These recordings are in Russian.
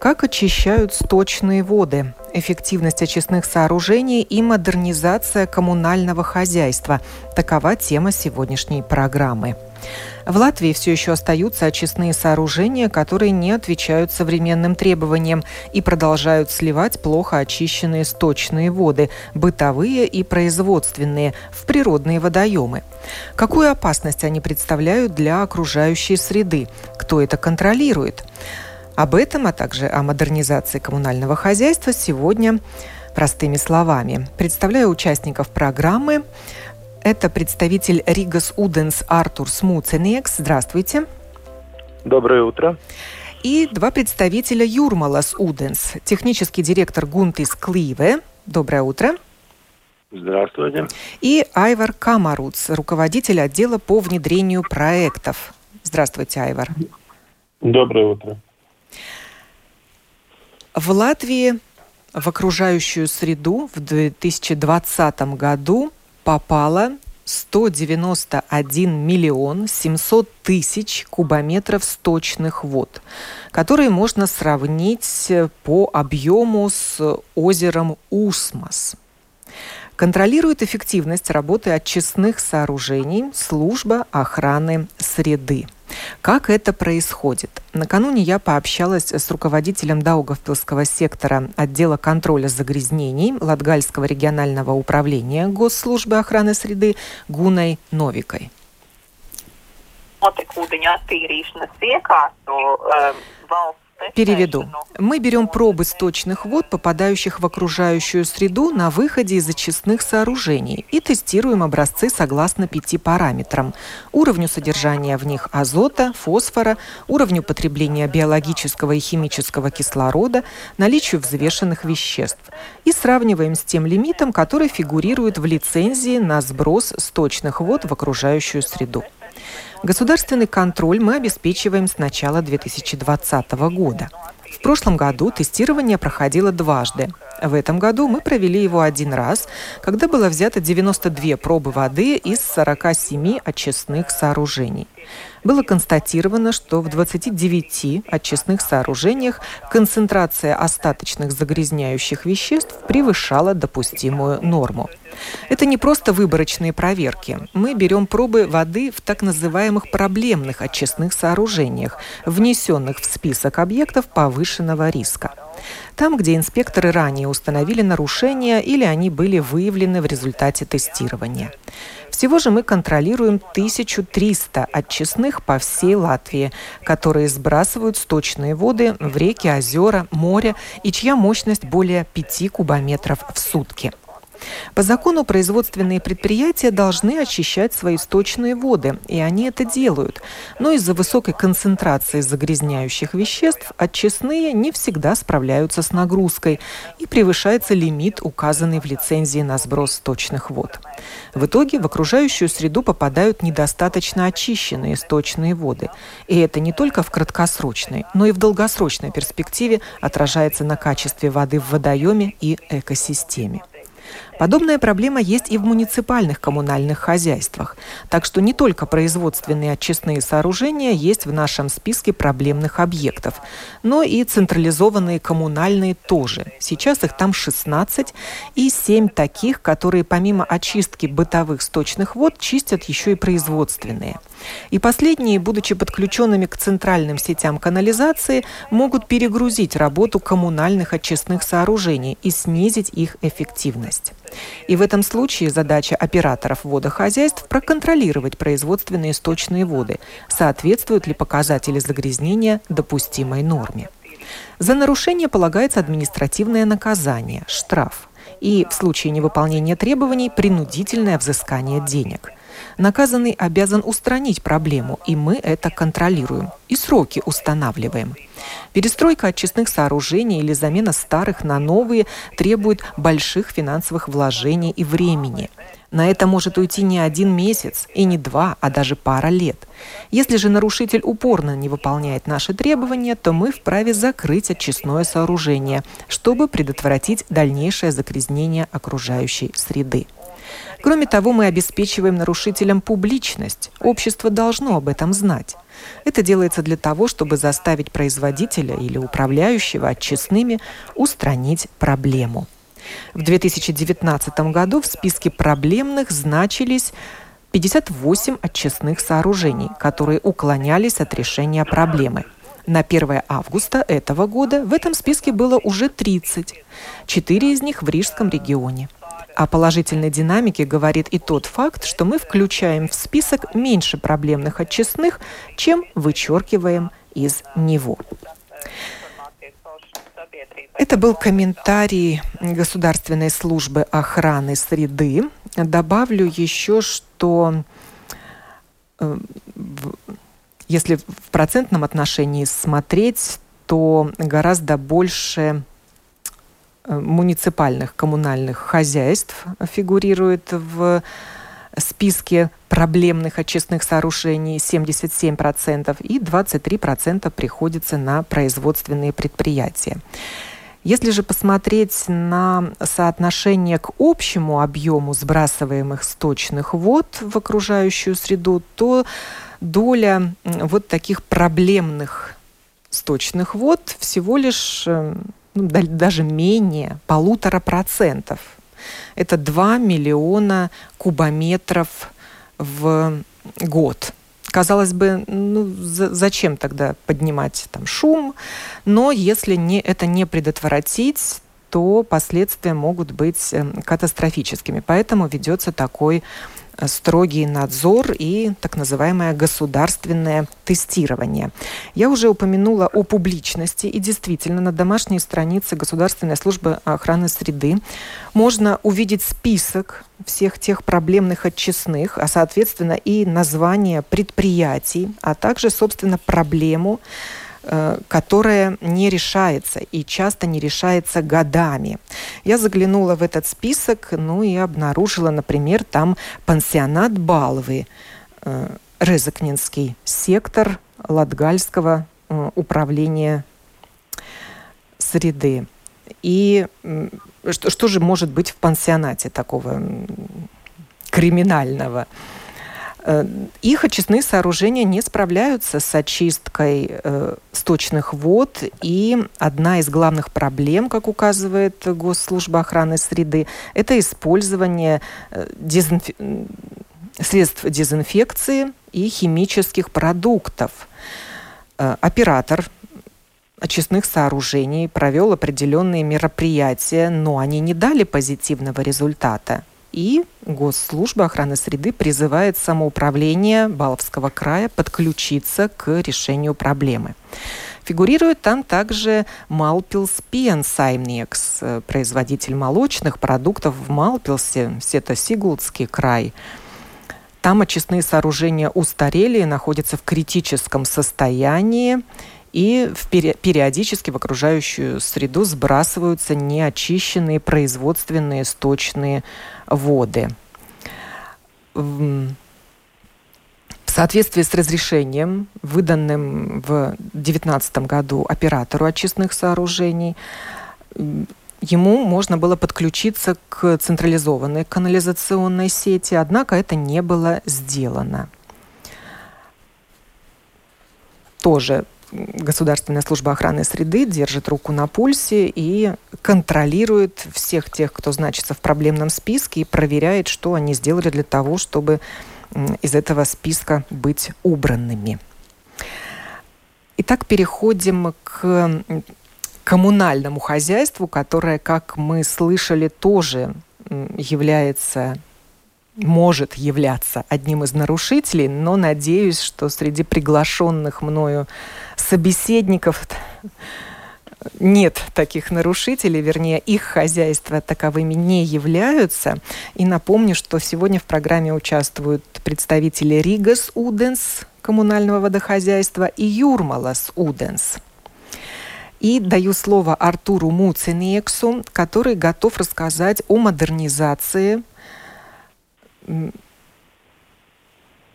Как очищают сточные воды? Эффективность очистных сооружений и модернизация коммунального хозяйства. Такова тема сегодняшней программы. В Латвии все еще остаются очистные сооружения, которые не отвечают современным требованиям и продолжают сливать плохо очищенные сточные воды, бытовые и производственные, в природные водоемы. Какую опасность они представляют для окружающей среды? Кто это контролирует? Об этом, а также о модернизации коммунального хозяйства сегодня простыми словами. Представляю участников программы. Это представитель Ригас Уденс Артур Смуценекс. Здравствуйте. Доброе утро. И два представителя Юрмалас Уденс. Технический директор Гунтис Кливе. Доброе утро. Здравствуйте. И Айвар Камаруц, руководитель отдела по внедрению проектов. Здравствуйте, Айвар. Доброе утро. В Латвии в окружающую среду в 2020 году попало 191 миллион 700 тысяч кубометров сточных вод, которые можно сравнить по объему с озером Усмас. Контролирует эффективность работы очистных сооружений служба охраны среды – как это происходит? Накануне я пообщалась с руководителем Даугавпилского сектора отдела контроля загрязнений Латгальского регионального управления Госслужбы охраны среды Гуной Новикой. Переведу. Мы берем пробы сточных вод, попадающих в окружающую среду на выходе из очистных сооружений и тестируем образцы согласно пяти параметрам. Уровню содержания в них азота, фосфора, уровню потребления биологического и химического кислорода, наличию взвешенных веществ. И сравниваем с тем лимитом, который фигурирует в лицензии на сброс сточных вод в окружающую среду. Государственный контроль мы обеспечиваем с начала 2020 года. В прошлом году тестирование проходило дважды. В этом году мы провели его один раз, когда было взято 92 пробы воды из 47 очистных сооружений. Было констатировано, что в 29 очистных сооружениях концентрация остаточных загрязняющих веществ превышала допустимую норму. Это не просто выборочные проверки. Мы берем пробы воды в так называемых проблемных очистных сооружениях, внесенных в список объектов повышенного риска. Там, где инспекторы ранее установили нарушения или они были выявлены в результате тестирования. Всего же мы контролируем 1300 очистных по всей Латвии, которые сбрасывают сточные воды в реки, озера, море и чья мощность более 5 кубометров в сутки. По закону производственные предприятия должны очищать свои сточные воды, и они это делают. Но из-за высокой концентрации загрязняющих веществ очистные не всегда справляются с нагрузкой и превышается лимит, указанный в лицензии на сброс сточных вод. В итоге в окружающую среду попадают недостаточно очищенные сточные воды. И это не только в краткосрочной, но и в долгосрочной перспективе отражается на качестве воды в водоеме и экосистеме. Подобная проблема есть и в муниципальных коммунальных хозяйствах. Так что не только производственные очистные сооружения есть в нашем списке проблемных объектов, но и централизованные коммунальные тоже. Сейчас их там 16 и 7 таких, которые помимо очистки бытовых сточных вод чистят еще и производственные. И последние, будучи подключенными к центральным сетям канализации, могут перегрузить работу коммунальных очистных сооружений и снизить их эффективность. И в этом случае задача операторов водохозяйств проконтролировать производственные сточные воды, соответствуют ли показатели загрязнения допустимой норме. За нарушение полагается административное наказание – штраф. И в случае невыполнения требований – принудительное взыскание денег – Наказанный обязан устранить проблему, и мы это контролируем. И сроки устанавливаем. Перестройка очистных сооружений или замена старых на новые требует больших финансовых вложений и времени. На это может уйти не один месяц, и не два, а даже пара лет. Если же нарушитель упорно не выполняет наши требования, то мы вправе закрыть очистное сооружение, чтобы предотвратить дальнейшее загрязнение окружающей среды. Кроме того, мы обеспечиваем нарушителям публичность. Общество должно об этом знать. Это делается для того, чтобы заставить производителя или управляющего отчестными устранить проблему. В 2019 году в списке проблемных значились 58 отчестных сооружений, которые уклонялись от решения проблемы. На 1 августа этого года в этом списке было уже 30. Четыре из них в Рижском регионе. О положительной динамике говорит и тот факт, что мы включаем в список меньше проблемных отчестных, чем вычеркиваем из него. Это был комментарий Государственной службы охраны среды. Добавлю еще, что э, если в процентном отношении смотреть, то гораздо больше муниципальных коммунальных хозяйств фигурирует в списке проблемных очистных сооружений 77% и 23% приходится на производственные предприятия. Если же посмотреть на соотношение к общему объему сбрасываемых сточных вод в окружающую среду, то доля вот таких проблемных сточных вод всего лишь э, ну, даже менее полутора процентов. Это 2 миллиона кубометров в год. Казалось бы, ну зачем тогда поднимать там шум? Но если не, это не предотвратить, то последствия могут быть эм, катастрофическими. Поэтому ведется такой строгий надзор и так называемое государственное тестирование. Я уже упомянула о публичности, и действительно на домашней странице Государственной службы охраны среды можно увидеть список всех тех проблемных отчестных, а соответственно и название предприятий, а также, собственно, проблему, Э, которая не решается и часто не решается годами. Я заглянула в этот список, ну и обнаружила, например, там пансионат Балвы, э, Резакнинский сектор Латгальского э, управления среды. И что, что же может быть в пансионате такого криминального? Э, их очистные сооружения не справляются с очисткой э, сточных вод, и одна из главных проблем, как указывает Госслужба охраны среды, это использование э, дезинф... средств дезинфекции и химических продуктов. Оператор очистных сооружений провел определенные мероприятия, но они не дали позитивного результата. И Госслужба охраны среды призывает самоуправление Баловского края подключиться к решению проблемы. Фигурирует там также Малпилс Пиенсаймнекс, э, производитель молочных продуктов в Малпилсе, Сето-Сигулдский край. Там очистные сооружения устарели и находятся в критическом состоянии и в периодически в окружающую среду сбрасываются неочищенные производственные сточные воды. В соответствии с разрешением, выданным в 2019 году оператору очистных сооружений, ему можно было подключиться к централизованной канализационной сети, однако это не было сделано. Тоже Государственная служба охраны среды держит руку на пульсе и контролирует всех тех, кто значится в проблемном списке и проверяет, что они сделали для того, чтобы из этого списка быть убранными. Итак, переходим к коммунальному хозяйству, которое, как мы слышали, тоже является может являться одним из нарушителей, но надеюсь, что среди приглашенных мною собеседников нет таких нарушителей, вернее, их хозяйства таковыми не являются. И напомню, что сегодня в программе участвуют представители Ригас Уденс, коммунального водохозяйства, и Юрмалас Уденс. И даю слово Артуру Муцинексу, который готов рассказать о модернизации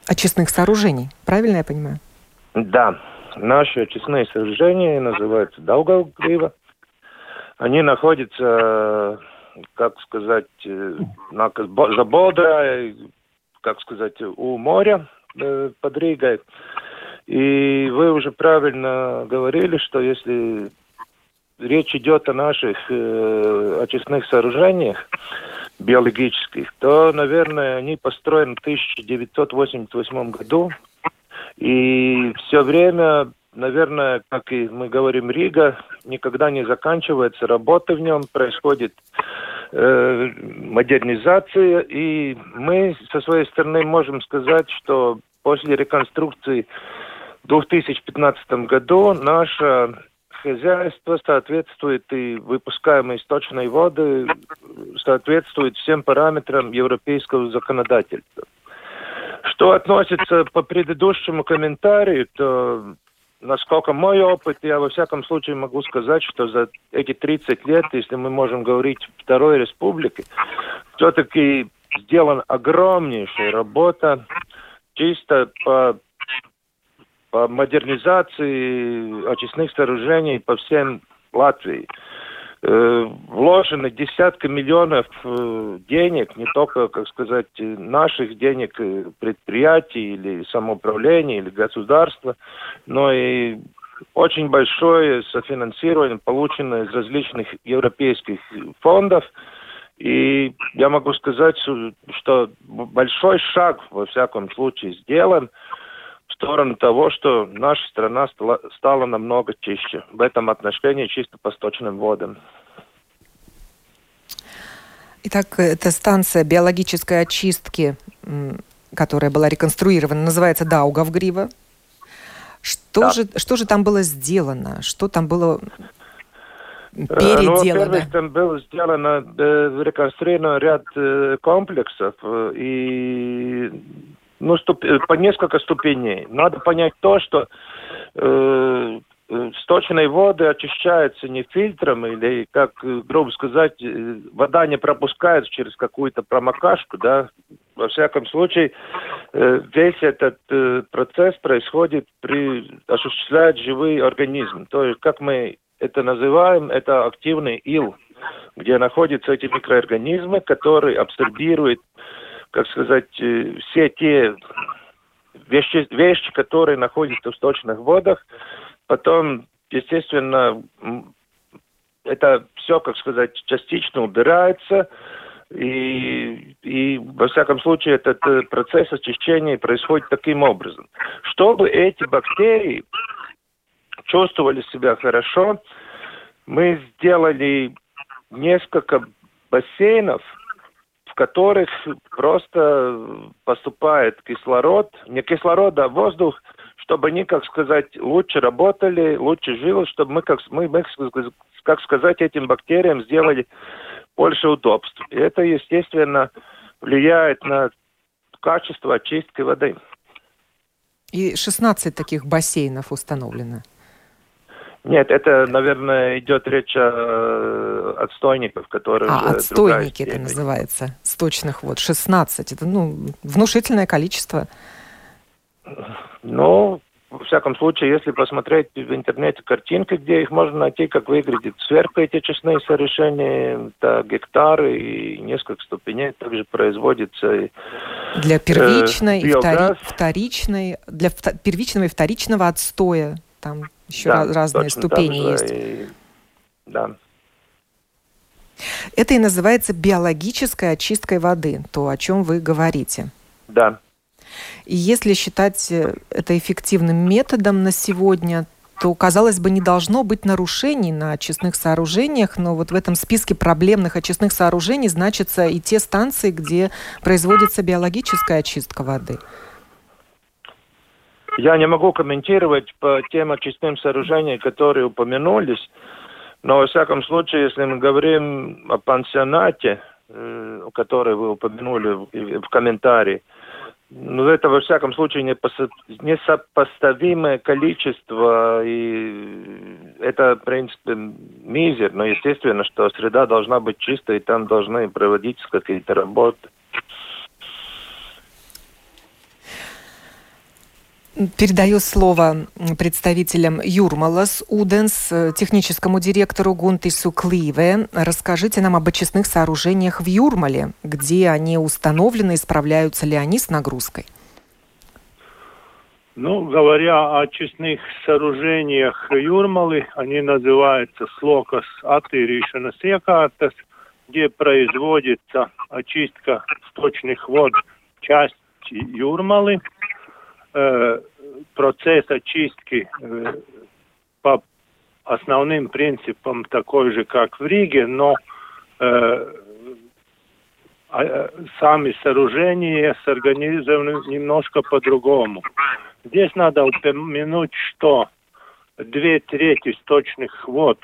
очистных сооружений. Правильно я понимаю? Да. Наши очистные сооружения называются Даугавгрива. Они находятся, как сказать, э, на, за Бодра, как сказать, у моря э, под Ригой. И вы уже правильно говорили, что если речь идет о наших э, очистных сооружениях биологических, то, наверное, они построены в 1988 году. И все время, наверное, как и мы говорим, Рига никогда не заканчивается, работа в нем происходит э, модернизация, и мы со своей стороны можем сказать, что после реконструкции в 2015 году наше хозяйство соответствует и выпускаемые источные воды соответствует всем параметрам европейского законодательства. Что относится по предыдущему комментарию, то насколько мой опыт, я во всяком случае могу сказать, что за эти 30 лет, если мы можем говорить Второй Республики, все-таки сделана огромнейшая работа чисто по по модернизации очистных сооружений по всем Латвии. Э, вложено десятки миллионов э, денег, не только, как сказать, наших денег э, предприятий или самоуправления или государства, но и очень большое софинансирование, полученное из различных европейских фондов. И я могу сказать, что большой шаг, во всяком случае, сделан – сторону того, что наша страна стала, стала намного чище в этом отношении чисто по сточным водам. Итак, эта станция биологической очистки, которая была реконструирована, называется Даугавгрива. Что, да. же, что же там было сделано? Что там было переделано? Ну, во-первых, там было сделано, э, реконструировано ряд э, комплексов, э, и ну, ступ... Э, по несколько ступеней. Надо понять то, что э, э, сточные воды очищаются не фильтром или, как э, грубо сказать, вода не пропускается через какую-то промокашку, да. Во всяком случае, весь этот процесс происходит при осуществляет живые организмы. То есть, как мы это называем, это активный ил, где находятся эти микроорганизмы, которые абсорбируют как сказать, э, все те вещи, вещи, которые находятся в сточных водах, потом, естественно, это все, как сказать, частично убирается, и, и во всяком случае этот э, процесс очищения происходит таким образом. Чтобы эти бактерии чувствовали себя хорошо, мы сделали несколько бассейнов, которых просто поступает кислород, не кислород, а воздух, чтобы они, как сказать, лучше работали, лучше жили, чтобы мы, как, мы, мы как сказать, этим бактериям сделали больше удобств. И это, естественно, влияет на качество очистки воды. И 16 таких бассейнов установлено. Нет, это, наверное, идет речь о отстойниках, которые... А, отстойники это называется, сточных вод, 16. Это, ну, внушительное количество. Ну, во всяком случае, если посмотреть в интернете картинки, где их можно найти, как выглядит сверху эти честные сооружения, это гектары и несколько ступеней также производится. Для первичной э, и втори, вторичной, для первичного и вторичного отстоя там еще да, разные ступени есть. И... Да. Это и называется биологической очисткой воды, то, о чем вы говорите. Да. И если считать э, это эффективным методом на сегодня, то, казалось бы, не должно быть нарушений на очистных сооружениях, но вот в этом списке проблемных очистных сооружений значатся и те станции, где производится биологическая очистка воды. Я не могу комментировать по тем очистным сооружениям, которые упомянулись. Но, во всяком случае, если мы говорим о пансионате, э, который вы упомянули в, комментарии, ну, это, во всяком случае, несопоставимое количество, и это, в принципе, мизер, но естественно, что среда должна быть чистой, и там должны проводиться какие-то работы. Передаю слово представителям Юрмалас Уденс, техническому директору Гунтису Кливе. Расскажите нам об очистных сооружениях в Юрмале, где они установлены и справляются ли они с нагрузкой. Ну, говоря о очистных сооружениях Юрмалы, они называются слокос attīrīšanas iekārtas, где производится очистка сточных вод части Юрмалы – Э, процесс очистки э, по основным принципам такой же, как в Риге, но э, а, сами сооружения сорганизованы немножко по-другому. Здесь надо упомянуть, что две трети сточных вод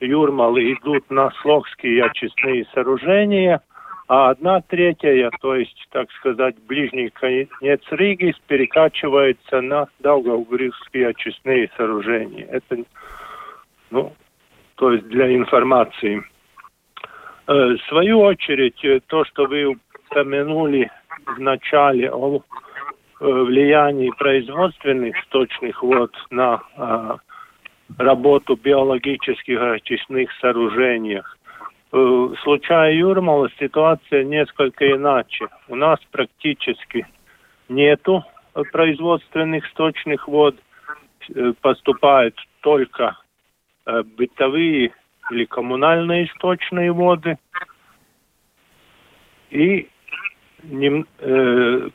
Юрмалы идут на слогские очистные сооружения, а одна третья, то есть, так сказать, ближний конец Риги перекачивается на Даугавгрильские очистные сооружения. Это, ну, то есть для информации. Э, в свою очередь, э, то, что вы упомянули в начале о э, влиянии производственных сточных вод на работу биологических очистных сооружениях, в э, случае Юрмала ситуация несколько иначе. У нас практически нету производственных сточных вод, э, поступают только э, бытовые или коммунальные сточные воды. И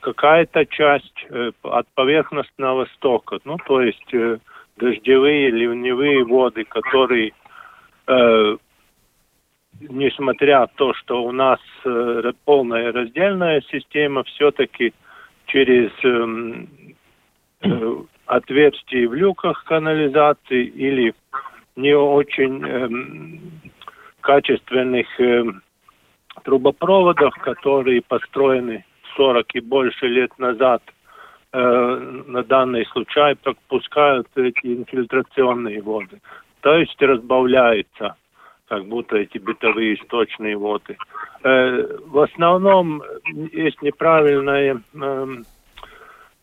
какая-то часть от поверхностного стока, ну то есть дождевые, ливневые воды, которые несмотря на то, что у нас э, полная раздельная система, все-таки через эм, э, отверстия в люках канализации или не очень э, качественных э, трубопроводов, которые построены 40 и больше лет назад, э, на данный случай пропускают эти инфильтрационные воды. То есть разбавляется как будто эти бытовые источные воды. Э, в основном есть неправильное эм,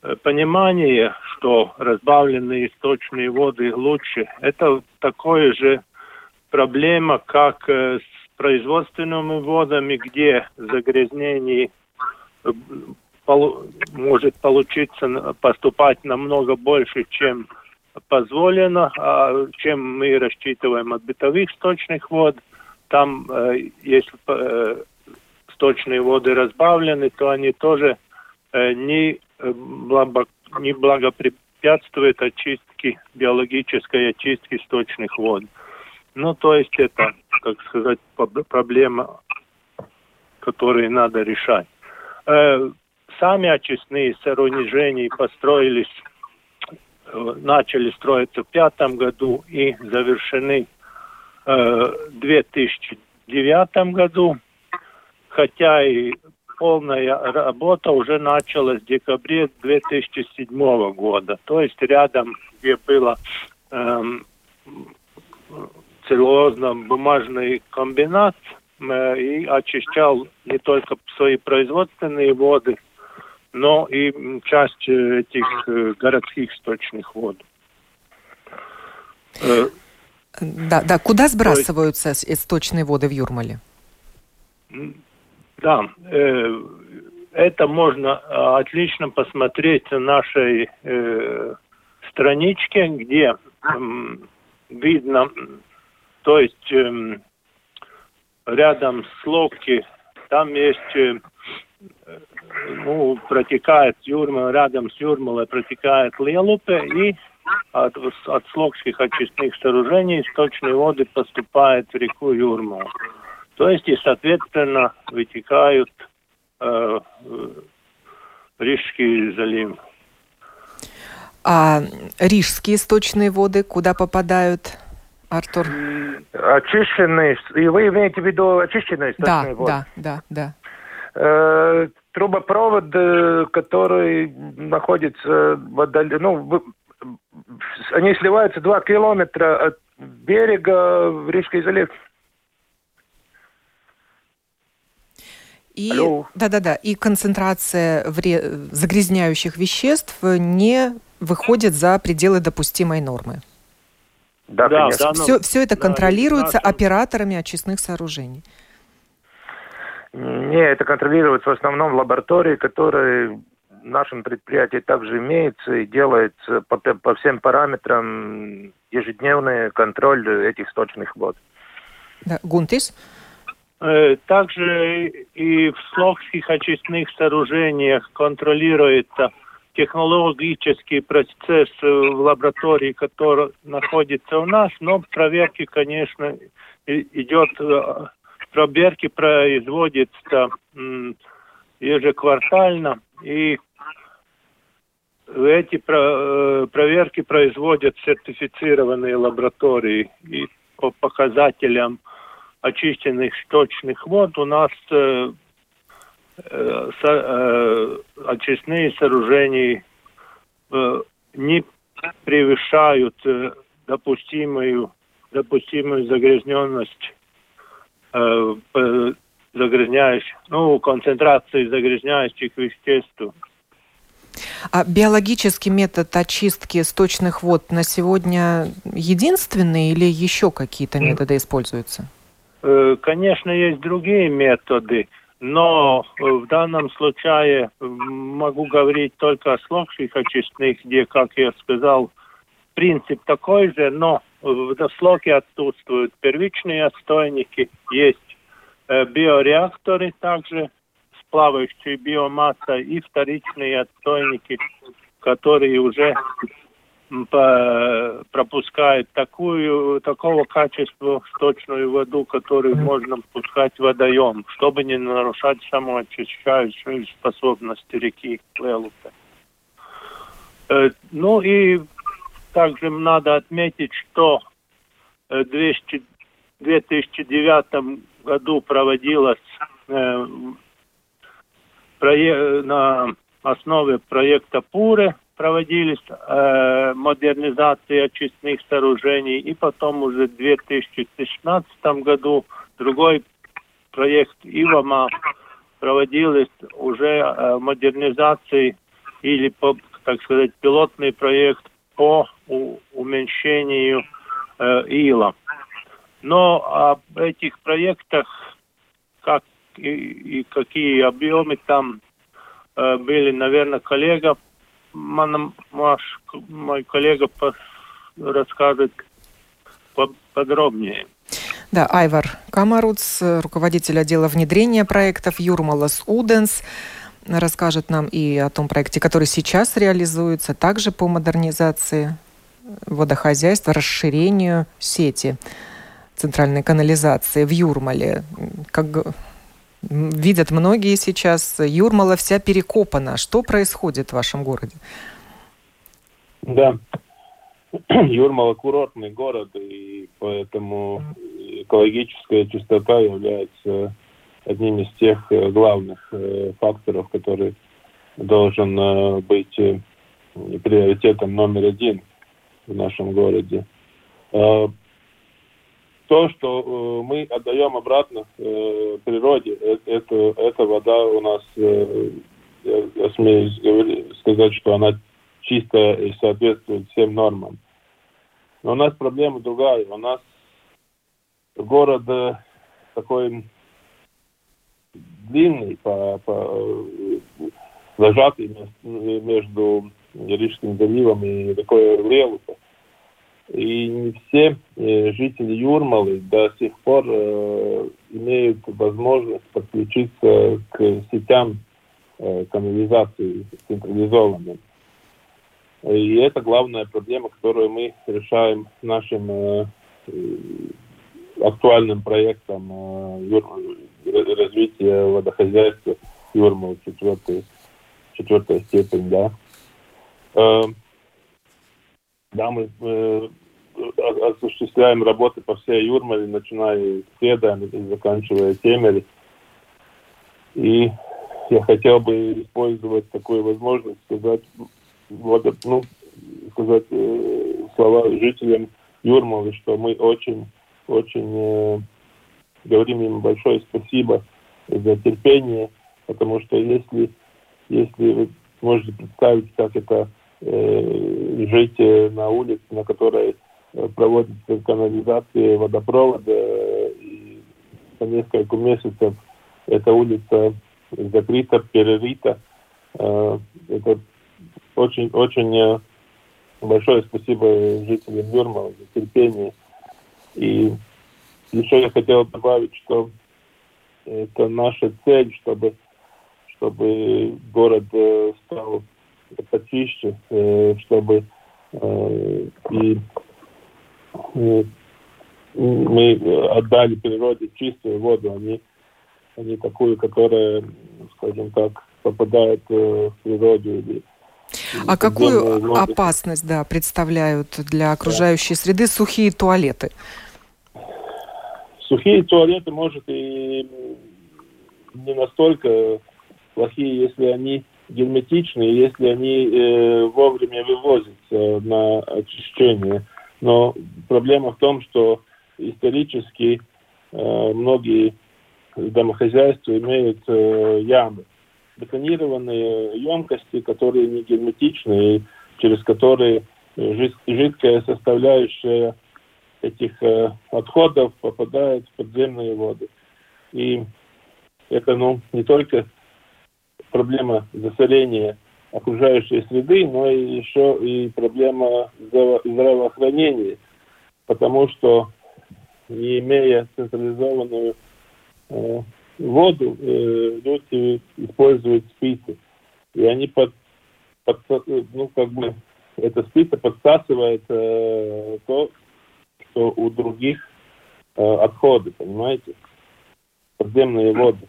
э, понимание, что разбавленные источные воды лучше. Это такое же проблема, как э, с производственными водами, где загрязнение может получиться поступать намного больше, чем позволено, а чем мы рассчитываем от бытовых сточных вод. Там, э, если э, сточные воды разбавлены, то они тоже э, не, благо, не благопрепятствуют очистке, биологической очистке сточных вод. Ну, то есть это, как сказать, проблема, которую надо решать. Сами очистные сооружения построились начали строиться в пятом году и завершены э, в 2009 году, хотя и полная работа уже началась в декабре 2007 года. То есть рядом, где было эм, целлулозно-бумажный комбинат, э, и очищал не только свои производственные воды, но и часть э, этих э, городских сточных вод. Э, да, да. Куда сбрасываются есть, источные воды в Юрмале? Да, э, это можно отлично посмотреть на нашей э, страничке, где э, видно, то есть э, рядом с Локи, там есть ну, протекает Юрмала, рядом с Юрмалой протекает Лелупе, и от, от слогских очистных сооружений источные воды поступают в реку Юрмалу. То есть и, соответственно, вытекают э, Рижский залив. А рижские источные воды куда попадают? Артур? Очищенные, и вы имеете в виду очищенные да, воды? Да, да, да. Э, трубопровод, э, который находится в отдали... ну, они сливаются два километра от берега в Рижский залив. И, да-да-да, и концентрация вре... загрязняющих веществ не выходит за пределы допустимой нормы. Да, да конечно. все, все это контролируется да, операторами очистных сооружений. Не, это контролируется в основном в лаборатории, которые в нашем предприятии также имеется и делается по, по всем параметрам ежедневный контроль этих сточных вод. Да. Гунтис? Э, также и в слогских очистных сооружениях контролируется технологический процесс в лаборатории, который находится у нас, но проверки, конечно, идет, проверки производятся ежеквартально, и эти э, проверки производят сертифицированные лаборатории, и по показателям очищенных сточных вод у нас э, э, э, очистные сооружения э, не превышают э, допустимую, допустимую загрязненность загрязняющих, ну, концентрации загрязняющих веществ. А биологический метод очистки сточных вод на сегодня единственный или еще какие-то методы используются? Э, конечно, есть другие методы, но в данном случае могу говорить только о слогших очистных, где, как я сказал, принцип такой же, но в слоге отсутствуют первичные отстойники, есть э, биореакторы также с плавающей биомассой и вторичные отстойники, которые уже пропускает такую, такого качества сточную воду, которую можно пускать в водоем, чтобы не нарушать самоочищающую способность реки Лелупе. Э, ну и также надо отметить, что в 2009 году проводилась э, на основе проекта ПУРЕ проводились э, модернизации очистных сооружений, и потом уже в 2016 году другой проект ИВАМА проводились уже э, модернизации или, так сказать, пилотный проект по уменьшению э, ила. Но об этих проектах, как и, и какие объемы там э, были, наверное, коллега ваш мой коллега расскажет подробнее. Да, Айвар Камаруц, руководитель отдела внедрения проектов Юрмалас Уденс, расскажет нам и о том проекте, который сейчас реализуется, также по модернизации водохозяйства, расширению сети центральной канализации в Юрмале. Как видят многие сейчас, Юрмала вся перекопана. Что происходит в вашем городе? Да, Юрмала курортный город, и поэтому экологическая чистота является одним из тех э, главных э, факторов, который должен э, быть приоритетом номер один в нашем городе то, что э, мы отдаем обратно э, природе, э, это, эта вода у нас, я, я смею сказать, что она чистая и соответствует всем нормам. Но у нас проблема другая. У нас город такой длинный, по, по, зажатый между Рижским заливом и рекой Лелупа. И не все э, жители Юрмалы до сих пор э, имеют возможность подключиться к сетям э, канализации централизованным. И это главная проблема, которую мы решаем нашим актуальным проектом развития водохозяйства Юрмалы четвертой, четвертая степень, да. Да, мы, э, осуществляем работы по всей Юрмале, начиная с Седа и заканчивая Темери. И я хотел бы использовать такую возможность сказать, вот, ну, сказать э, слова жителям Юрмалы, что мы очень, очень э, говорим им большое спасибо за терпение, потому что если, если вы можете представить, как это жить на улице, на которой э, проводится канализация, водопровод, э, и по несколько месяцев эта улица закрыта, перерита. Э, это очень, очень э, большое спасибо жителям Юрмала за терпение. И еще я хотел добавить, что это наша цель, чтобы, чтобы город э, стал почище, э, чтобы э, и мы отдали природе чистую воду, а не, а не такую, которая, скажем так, попадает в природу или а какую опасность да, представляют для окружающей среды сухие туалеты? Сухие туалеты, может, и не настолько плохие, если они герметичные, если они э, вовремя вывозятся на очищение. Но проблема в том, что исторически э, многие домохозяйства имеют э, ямы, бетонированные емкости, которые не герметичны, через которые жидкая составляющая этих э, отходов попадает в подземные воды. И это ну, не только проблема засорения окружающей среды, но и еще и проблема здравоохранения, потому что не имея централизованную э, воду, э, люди используют спицы, и они под, под ну как бы эта спица подсасывает э, то, что у других э, отходы, понимаете? Подземные воды.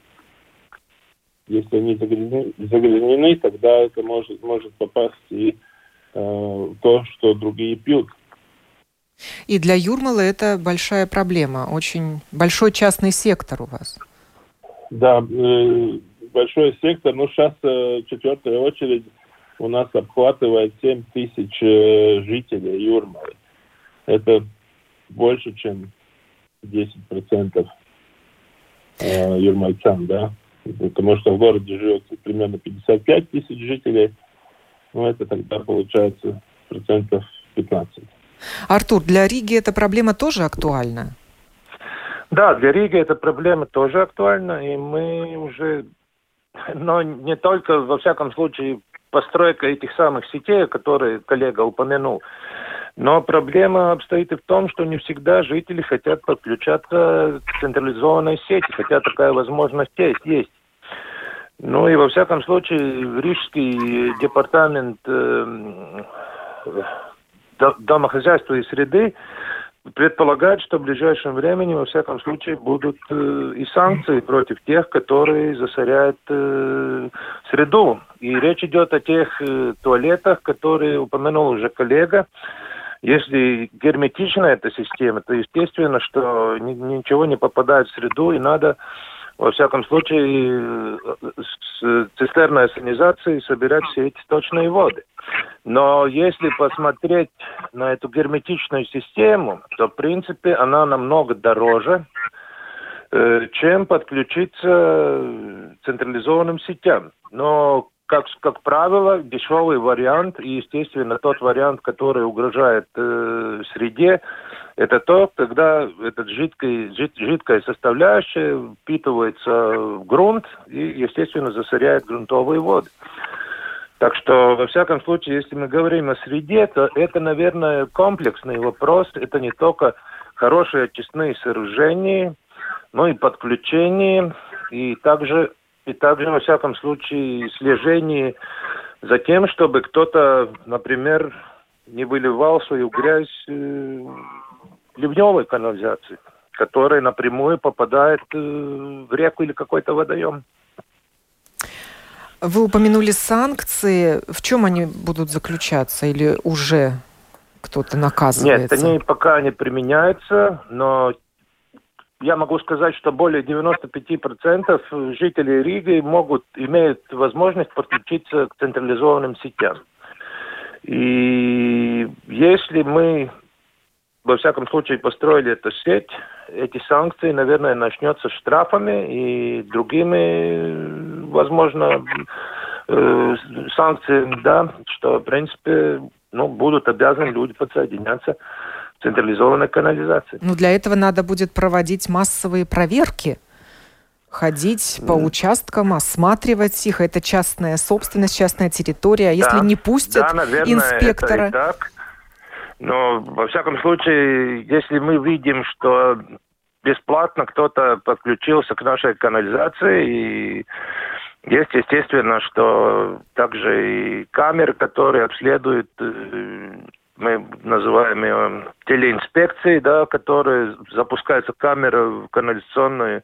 Если они загрязнены, загрязнены тогда это может, может попасть и э, то, что другие пьют. И для Юрмала это большая проблема, очень большой частный сектор у вас. Да, э, большой сектор, но сейчас э, четвертая очередь у нас обхватывает 7 тысяч э, жителей Юрмалы. Это больше, чем 10% э, юрмальцам, да. Потому что в городе живет примерно 55 тысяч жителей, ну, это тогда получается процентов 15. Артур, для Риги эта проблема тоже актуальна? Да, для Риги эта проблема тоже актуальна, и мы уже, но не только, во всяком случае, постройка этих самых сетей, которые коллега упомянул, но проблема обстоит и в том, что не всегда жители хотят подключаться к централизованной сети, хотя такая возможность есть. есть. Ну и во всяком случае Рижский департамент э, домохозяйства и среды предполагает, что в ближайшем времени, во всяком случае, будут э, и санкции против тех, которые засоряют э, среду. И речь идет о тех э, туалетах, которые упомянул уже коллега, если герметична эта система, то естественно, что ничего не попадает в среду, и надо, во всяком случае, с цистерной ассенизацией собирать все эти сточные воды. Но если посмотреть на эту герметичную систему, то, в принципе, она намного дороже, э, чем подключиться централизованным сетям. Но как, как правило, дешевый вариант, и, естественно, тот вариант, который угрожает э, среде, это то, когда эта жидкая, жид, жидкая составляющая впитывается в грунт и, естественно, засоряет грунтовые воды. Так что, во всяком случае, если мы говорим о среде, то это, наверное, комплексный вопрос. Это не только хорошие очистные сооружения, но и подключение, и также и также, во всяком случае, слежение за тем, чтобы кто-то, например, не выливал свою грязь э, ливневой канализации, которая напрямую попадает э, в реку или какой-то водоем. Вы упомянули санкции. В чем они будут заключаться или уже кто-то наказывается? Нет, они пока не применяются, но я могу сказать, что более 95% жителей Риги могут, имеют возможность подключиться к централизованным сетям. И если мы, во всяком случае, построили эту сеть, эти санкции, наверное, начнется штрафами и другими, возможно, э, санкциями, да, что, в принципе, ну, будут обязаны люди подсоединяться централизованной канализации. Ну, для этого надо будет проводить массовые проверки ходить по участкам, осматривать их. Это частная собственность, частная территория. А если не пустят да, наверное, инспектора... Это так. Но, во всяком случае, если мы видим, что бесплатно кто-то подключился к нашей канализации, и есть, естественно, что также и камеры, которые обследуют, э, мы называем ее телеинспекцией, да, которые запускаются камеры в канализационную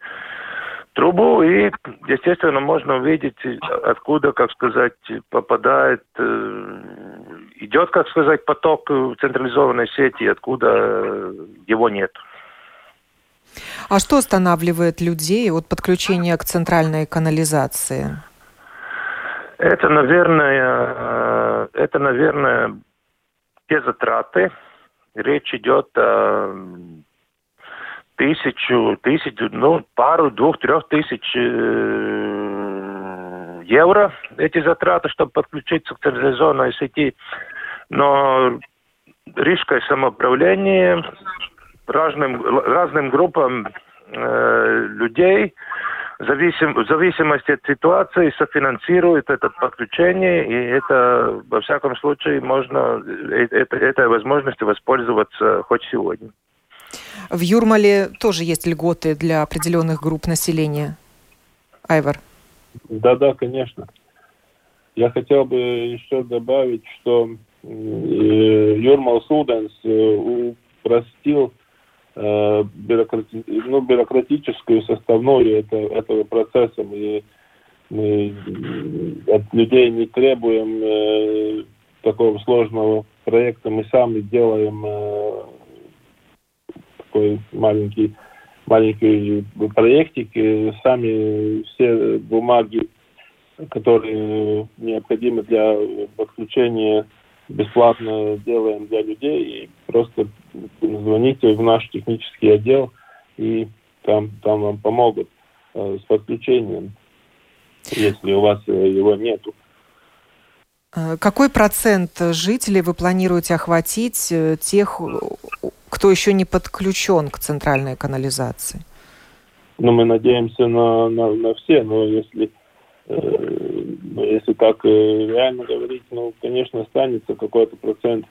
трубу, и, естественно, можно увидеть, откуда, как сказать, попадает, э, идет, как сказать, поток в централизованной сети, откуда его нет. А что останавливает людей от подключения к центральной канализации? Это, наверное, э, это, наверное, те затраты. Речь идет о тысячу, тысячу, ну, пару, двух, трех тысяч э, евро эти затраты, чтобы подключиться к централизованной сети. Но рижское самоуправление разным, разным группам э, людей зависим, в зависимости от ситуации софинансирует это подключение, и это, во всяком случае, можно э, это, этой возможностью воспользоваться хоть сегодня. В Юрмале тоже есть льготы для определенных групп населения. Айвар. Да-да, конечно. Я хотел бы еще добавить, что э, Юрмал Суденс э, упростил э, бюрократи... ну, бюрократическую составную это, этого процесса. Мы, мы от людей не требуем э, такого сложного проекта. Мы сами делаем э, такой маленький, маленький проектик, и сами все бумаги, которые необходимы для подключения бесплатно делаем для людей, и просто звоните в наш технический отдел, и там, там вам помогут э, с подключением, если у вас э, его нету. Э, какой процент жителей вы планируете охватить тех, кто еще не подключен к центральной канализации? Ну, мы надеемся на, на, на все, но если, э, если так э, реально говорить, ну, конечно, останется какой-то процент,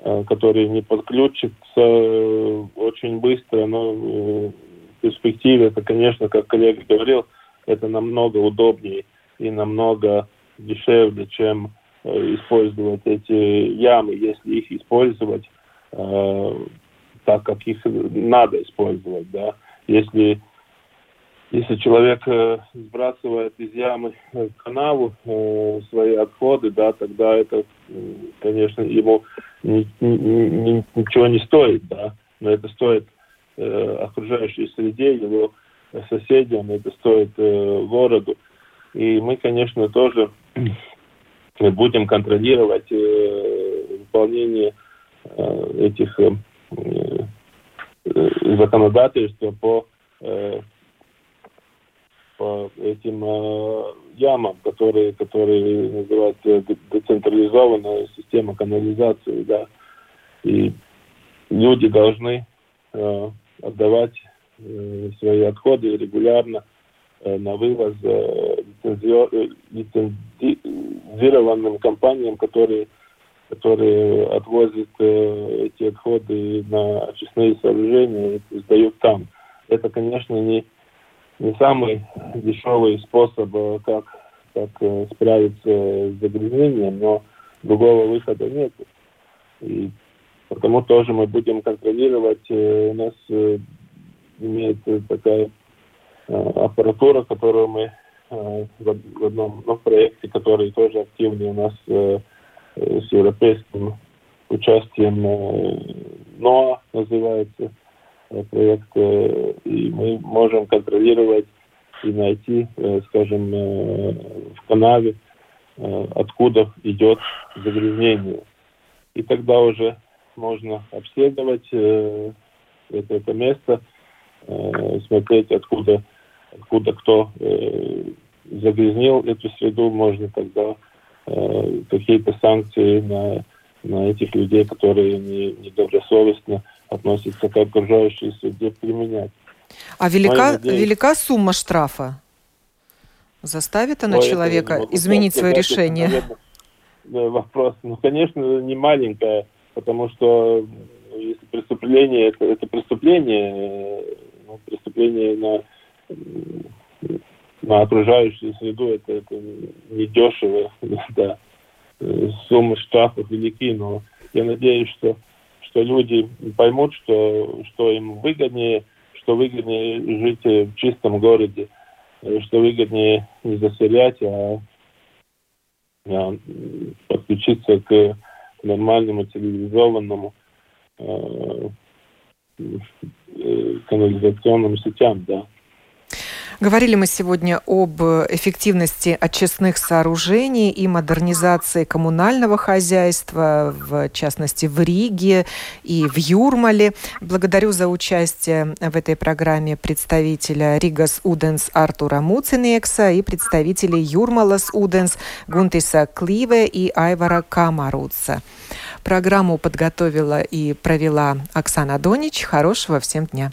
который не подключится э, очень быстро, но э, в перспективе это, конечно, как коллега говорил, это намного удобнее и намного дешевле, чем э, использовать эти ямы, если их использовать э, так, как их надо использовать, да. Если если человек э, сбрасывает из ямы в канаву э, свои отходы, да, тогда это, конечно, ему ни, ни, ничего не стоит, да, но это стоит э, окружающей среде, его соседям, это стоит э, городу. И мы, конечно, тоже будем контролировать э, выполнение э, этих э, Э, законодательства по, э, по этим э, ямам, которые, которые называются децентрализованная система канализации, да, и люди должны отдавать свои отходы регулярно на вывоз лицензированным компаниям, которые которые отвозят э, эти отходы на очистные сооружения и сдают там. Это, конечно, не, не самый дешевый способ, э, как, как э, справиться с загрязнением, но другого выхода нет. И потому тоже мы будем контролировать. Э, у нас имеется такая аппаратура, которую мы в одном ну, проекте, который тоже активный у нас с Европейским участием НОА, называется проект, и мы можем контролировать и найти, скажем, в канаве, откуда идет загрязнение. И тогда уже можно обследовать это, это место, смотреть, откуда, откуда кто загрязнил эту среду, можно тогда э, какие-то санкции на, на этих людей, которые не, относятся к окружающей среде, применять. А велика, надеюсь, велика сумма штрафа? Заставит она человека изменить свое решение? Это, наверное, вопрос, ну, конечно, не маленькая, потому что ну, если преступление, это, это преступление, ну, преступление на на окружающую среду это, это недешево, да. Суммы штрафов велики, но я надеюсь, что, что люди поймут, что, что им выгоднее, что выгоднее жить в чистом городе, что выгоднее не заселять, а, а подключиться к нормальному цивилизованному э, канализационным сетям, да. Говорили мы сегодня об эффективности очистных сооружений и модернизации коммунального хозяйства, в частности в Риге и в Юрмале. Благодарю за участие в этой программе представителя Ригас Уденс Артура Муцинекса и представителей Юрмалас Уденс Гунтиса Кливе и Айвара Камаруца. Программу подготовила и провела Оксана Донич. Хорошего всем дня.